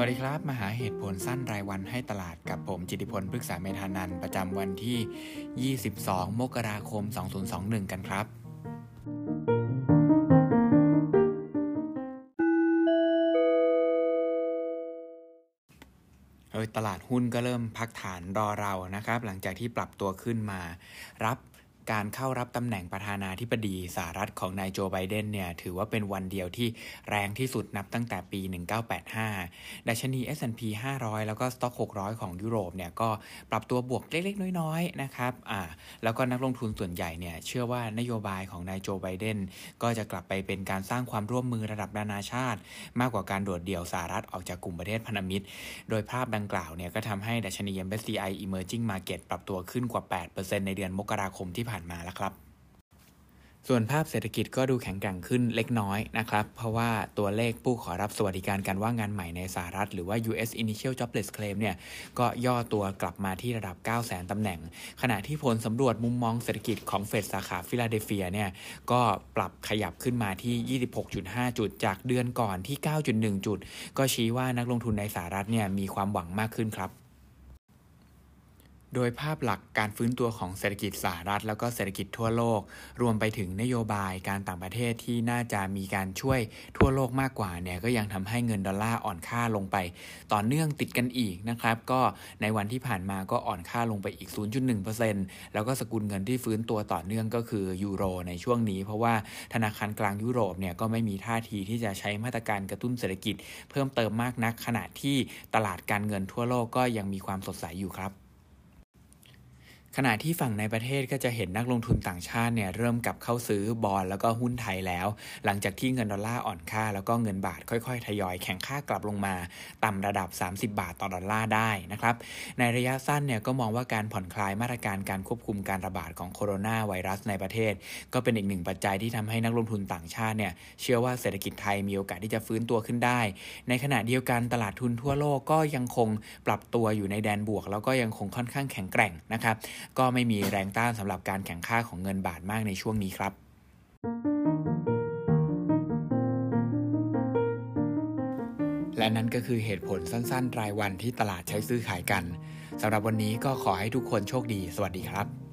วัสดีครับ มาหาเหตุผลสั้นรายวันให้ตลาดกับผมจิติพลพฤกษาเมธานันประจำวันที่ 22 มกราคม 2021 กันครับโดยตลาดหุ้นก็เริ่มพักฐานรอเรานะครับ หลังจากที่ปรับตัวขึ้นมารับ การเข้ารับตำแหน่งประธานาธิบดีสหรัฐของนายโจไบเดนเนี่ยถือว่าเป็นวันเดียวที่แรงที่สุดนับตั้งแต่ปี 1985 ดัชนี S&P 500 แล้วก็สต็อก600 ของยุโรปเนี่ยก็ปรับตัวบวกเล็กๆ น้อยๆนะครับอ่าแล้วก็นักลงทุนส่วนใหญ่เนี่ยเชื่อว่านโยบายของนายโจไบเดนก็จะกลับไปเป็นการสร้างความร่วมมือระดับนานาชาติ มากกว่าการโดดเดี่ยวสหรัฐออกจากกลุ่มประเทศพันธมิตร โดยภาพดังกล่าวเนี่ยก็ทำให้ดัชนี MSCI Emerging Market ปรับตัวขึ้นกว่า 8%ในเดือนมกราคมที่ผ่านมาแล้วครับ ส่วนภาพเศรษฐกิจก็ดูแข็งแกร่งขึ้นเล็กน้อยนะครับ เพราะว่าตัวเลขผู้ขอรับสวัสดิการการว่างงานใหม่ในสหรัฐ หรือว่า U.S. Initial Jobless Claim เนี่ยก็ย่อตัวกลับมาที่ระดับ 9 0 0 0 0 0ตำแหน่ง ขณะที่ผลสำรวจมุมมองเศรษฐกิจของเฟดสาขาฟิลาเดลเฟียเนี่ยก็ปรับขยับขึ้นมาที่ 26.5 จุดจากเดือนก่อนที่ 9.1 จุด ก็ชี้ว่านักลงทุนในสหรัฐเนี่ยมีความหวังมากขึ้นครับ โดยภาพหลักการฟื้นตัวของเศรษฐกิจสหรัฐ แล้วก็เศรษฐกิจทั่วโลก รวมไปถึงนโยบายการต่างประเทศที่น่าจะมีการช่วยทั่วโลกมากกว่าเนี่ยก็ยังทำให้เงินดอลลาร์อ่อนค่าลงไป ต่อเนื่องติดกันอีกนะครับก็ในวันที่ผ่านมาก็อ่อนค่าลงไปอีก 0.1%แล้วก็สกุลเงินที่ฟื้นตัวต่อเนื่องก็คือยูโรในช่วงนี้ เพราะว่าธนาคารกลางยุโรปเนี่ยก็ไม่มีท่าทีที่จะใช้มาตรการกระตุ้นเศรษฐกิจ เพิ่มเติมมากนักขณะที่ตลาดการเงินทั่วโลกก็ยังมีความสดใสอยู่ครับ ขณะที่ฝั่งในประเทศก็จะเห็นนักลงทุนต่างชาติเนี่ยเริ่มกลับเข้าซื้อบอลแล้วก็หุ้นไทยแล้ว หลังจากที่เงินดอลลาร์อ่อนค่า แล้วก็เงินบาทค่อยๆ ทยอยแข็งค่ากลับลงมา ต่ำระดับ 30 บาทต่อดอลลาร์ได้นะครับในระยะสั้นเนี่ยก็มองว่าการผ่อนคลายมาตรการการควบคุมการระบาดของโคโรนาไวรัสในประเทศ ก็เป็นอีกหนึ่งปัจจัยที่ทำให้นักลงทุนต่างชาติเนี่ยเชื่อว่าเศรษฐกิจไทยมีโอกาสที่จะฟื้นตัวขึ้นได้ ในขณะเดียวกันตลาดทุนทั่วโลกก็ยังคงปรับตัวอยู่ในแดนบวก แล้วก็ยังคงค่อนข้างแข็งแกร่งนะครับก็ไม่มีแรงต้านสำหรับการแข่งข้าของเงินบาทมากในช่วงนี้ครับและนั่นก็คือเหตุผลสั้นๆ รายวันที่ตลาดใช้ซื้อขายกันสำหรับวันนี้ก็ขอให้ทุกคนโชคดี สวัสดีครับ